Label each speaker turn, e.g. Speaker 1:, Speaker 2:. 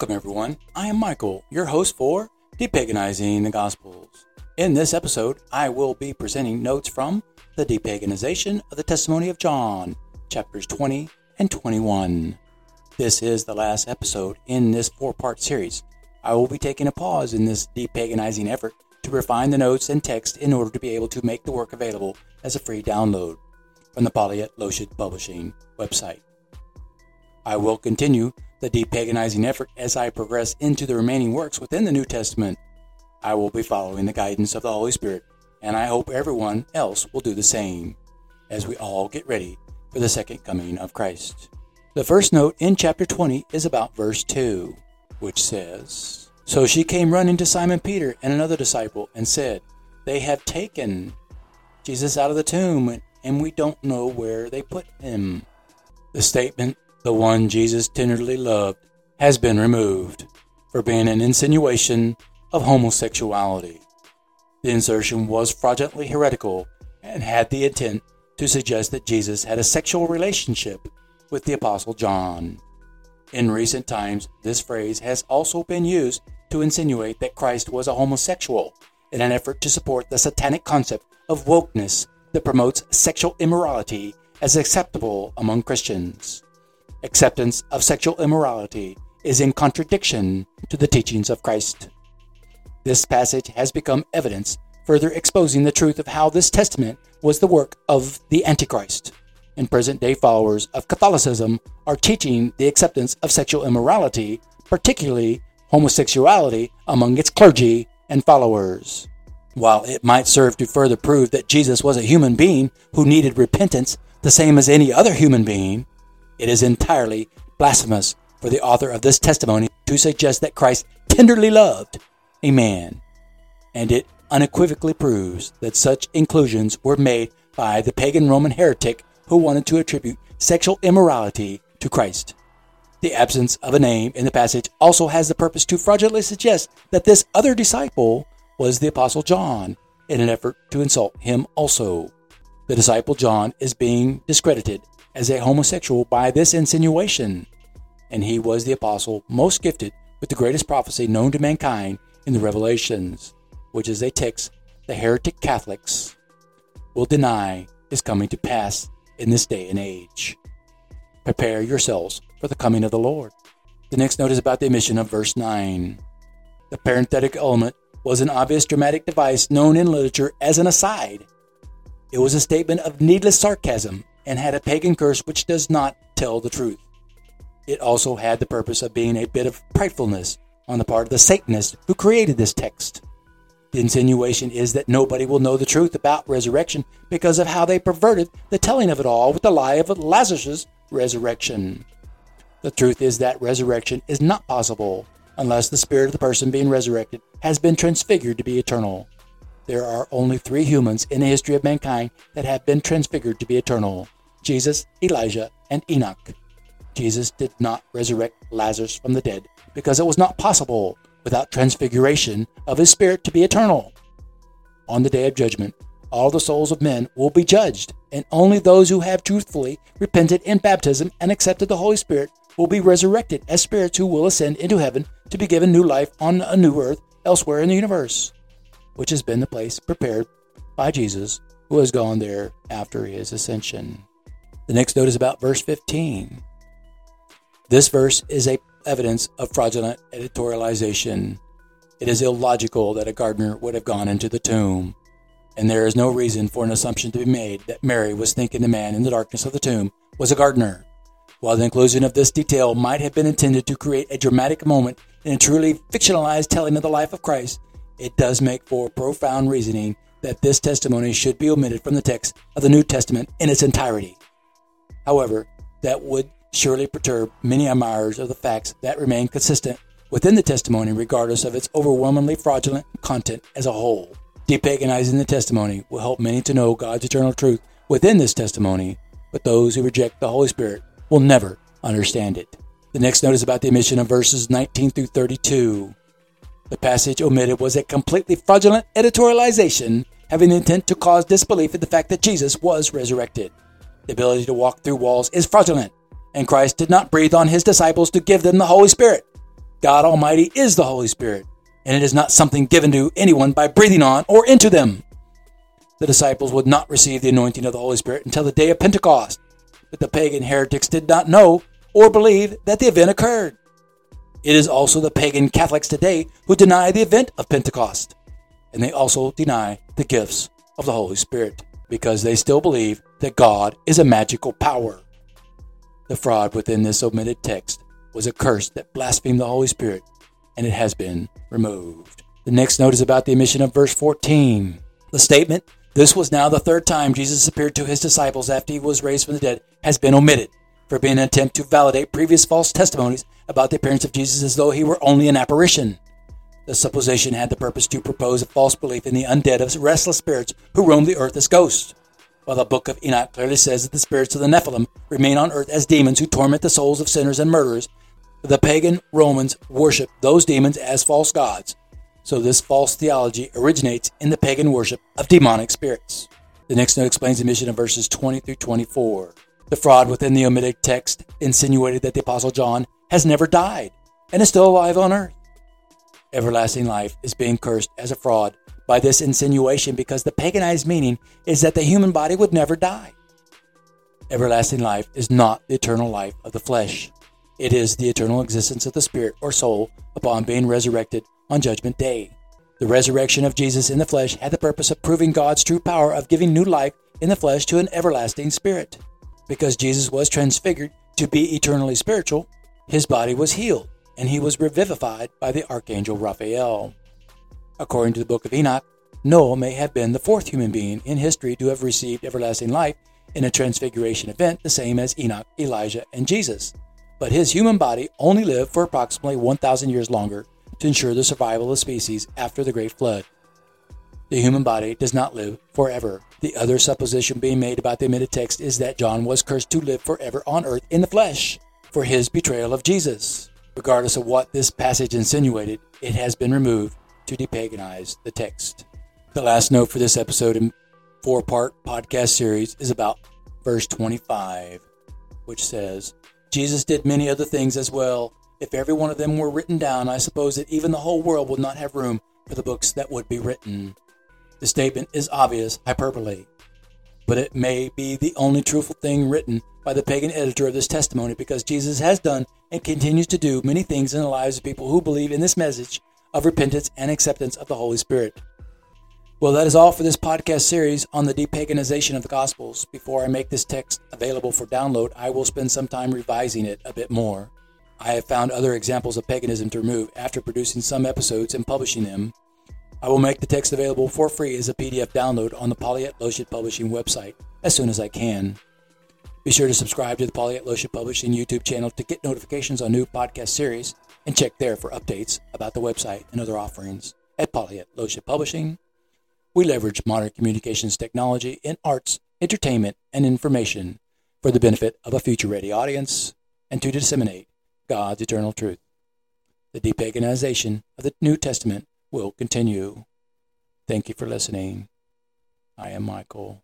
Speaker 1: Welcome, everyone. I am Michael, your host for Depaganizing the Gospels. In this episode, I will be presenting notes from the depaganization of the testimony of John, chapters 20 and 21. This is the last episode in this four part series. I will be taking a pause in this depaganizing effort to refine the notes and text in order to be able to make the work available as a free download from the Polyet Loshad Publishing website. I will continue the depaganizing effort as I progress into the remaining works within the New Testament. I will be following the guidance of the Holy Spirit, and I hope everyone else will do the same as we all get ready for the second coming of Christ. The first note in chapter 20 is about verse 2, which says, So she came running to Simon Peter and another disciple and said, They have taken Jesus out of the tomb, and we don't know where they put him. The statement the one Jesus tenderly loved, has been removed for being an insinuation of homosexuality. The insertion was fraudulently heretical and had the intent to suggest that Jesus had a sexual relationship with the Apostle John. In recent times, this phrase has also been used to insinuate that Christ was a homosexual in an effort to support the satanic concept of wokeness that promotes sexual immorality as acceptable among Christians acceptance of sexual immorality is in contradiction to the teachings of Christ. This passage has become evidence further exposing the truth of how this testament was the work of the Antichrist. And present day followers of Catholicism are teaching the acceptance of sexual immorality, particularly homosexuality, among its clergy and followers. While it might serve to further prove that Jesus was a human being who needed repentance the same as any other human being, it is entirely blasphemous for the author of this testimony to suggest that Christ tenderly loved a man, and it unequivocally proves that such inclusions were made by the pagan Roman heretic who wanted to attribute sexual immorality to Christ. The absence of a name in the passage also has the purpose to fraudulently suggest that this other disciple was the Apostle John in an effort to insult him also. The disciple John is being discredited as a homosexual by this insinuation, and he was the apostle most gifted with the greatest prophecy known to mankind in the Revelations, which is a text the heretic Catholics will deny is coming to pass in this day and age. Prepare yourselves for the coming of the Lord. The next note is about the omission of verse 9. The parenthetic element was an obvious dramatic device known in literature as an aside. It was a statement of needless sarcasm and had a pagan curse which does not tell the truth. It also had the purpose of being a bit of pridefulness on the part of the Satanist who created this text. The insinuation is that nobody will know the truth about resurrection because of how they perverted the telling of it all with the lie of Lazarus' resurrection. The truth is that resurrection is not possible unless the spirit of the person being resurrected has been transfigured to be eternal. There are only three humans in the history of mankind that have been transfigured to be eternal Jesus, Elijah, and Enoch. Jesus did not resurrect Lazarus from the dead because it was not possible without transfiguration of his spirit to be eternal. On the day of judgment, all the souls of men will be judged, and only those who have truthfully repented in baptism and accepted the Holy Spirit will be resurrected as spirits who will ascend into heaven to be given new life on a new earth elsewhere in the universe which has been the place prepared by Jesus, who has gone there after his ascension. The next note is about verse 15. This verse is a evidence of fraudulent editorialization. It is illogical that a gardener would have gone into the tomb, and there is no reason for an assumption to be made that Mary was thinking the man in the darkness of the tomb was a gardener. While the inclusion of this detail might have been intended to create a dramatic moment in a truly fictionalized telling of the life of Christ, it does make for profound reasoning that this testimony should be omitted from the text of the New Testament in its entirety. However, that would surely perturb many admirers of the facts that remain consistent within the testimony regardless of its overwhelmingly fraudulent content as a whole. Depaganizing the testimony will help many to know God's eternal truth within this testimony, but those who reject the Holy Spirit will never understand it. The next note is about the omission of verses 19 through 32. The passage omitted was a completely fraudulent editorialization having the intent to cause disbelief in the fact that Jesus was resurrected. The ability to walk through walls is fraudulent, and Christ did not breathe on his disciples to give them the Holy Spirit. God Almighty is the Holy Spirit, and it is not something given to anyone by breathing on or into them. The disciples would not receive the anointing of the Holy Spirit until the day of Pentecost, but the pagan heretics did not know or believe that the event occurred. It is also the pagan Catholics today who deny the event of Pentecost, and they also deny the gifts of the Holy Spirit because they still believe that God is a magical power. The fraud within this omitted text was a curse that blasphemed the Holy Spirit, and it has been removed. The next note is about the omission of verse 14. The statement, This was now the third time Jesus appeared to his disciples after he was raised from the dead, has been omitted for being an attempt to validate previous false testimonies about the appearance of Jesus as though he were only an apparition. The supposition had the purpose to propose a false belief in the undead of restless spirits who roam the earth as ghosts. While the book of Enoch clearly says that the spirits of the Nephilim remain on earth as demons who torment the souls of sinners and murderers, the pagan Romans worship those demons as false gods. So this false theology originates in the pagan worship of demonic spirits. The next note explains the mission of verses 20 through 24. The fraud within the omitted text insinuated that the Apostle John has never died and is still alive on earth. Everlasting life is being cursed as a fraud by this insinuation because the paganized meaning is that the human body would never die. Everlasting life is not the eternal life of the flesh. It is the eternal existence of the spirit or soul upon being resurrected on Judgment Day. The resurrection of Jesus in the flesh had the purpose of proving God's true power of giving new life in the flesh to an everlasting spirit. Because Jesus was transfigured to be eternally spiritual, his body was healed, and he was revivified by the archangel Raphael. According to the book of Enoch, Noah may have been the fourth human being in history to have received everlasting life in a transfiguration event, the same as Enoch, Elijah, and Jesus. But his human body only lived for approximately 1,000 years longer to ensure the survival of species after the Great Flood. The human body does not live forever. The other supposition being made about the omitted text is that John was cursed to live forever on earth in the flesh for his betrayal of Jesus. Regardless of what this passage insinuated, it has been removed to depaganize the text. The last note for this episode in four part podcast series is about verse 25, which says, Jesus did many other things as well. If every one of them were written down, I suppose that even the whole world would not have room for the books that would be written. The statement is obvious hyperbole, but it may be the only truthful thing written by the pagan editor of this testimony because Jesus has done and continues to do many things in the lives of people who believe in this message of repentance and acceptance of the Holy Spirit. Well, that is all for this podcast series on the depaganization of the Gospels. Before I make this text available for download, I will spend some time revising it a bit more. I have found other examples of paganism to remove after producing some episodes and publishing them. I will make the text available for free as a PDF download on the Polyet Loshad Publishing website as soon as I can. Be sure to subscribe to the Polyet Loshad Publishing YouTube channel to get notifications on new podcast series and check there for updates about the website and other offerings. At Polyet Loshad Publishing, we leverage modern communications technology in arts, entertainment, and information for the benefit of a future ready audience and to disseminate God's eternal truth. The depaganization of the New Testament will continue. Thank you for listening. I am Michael.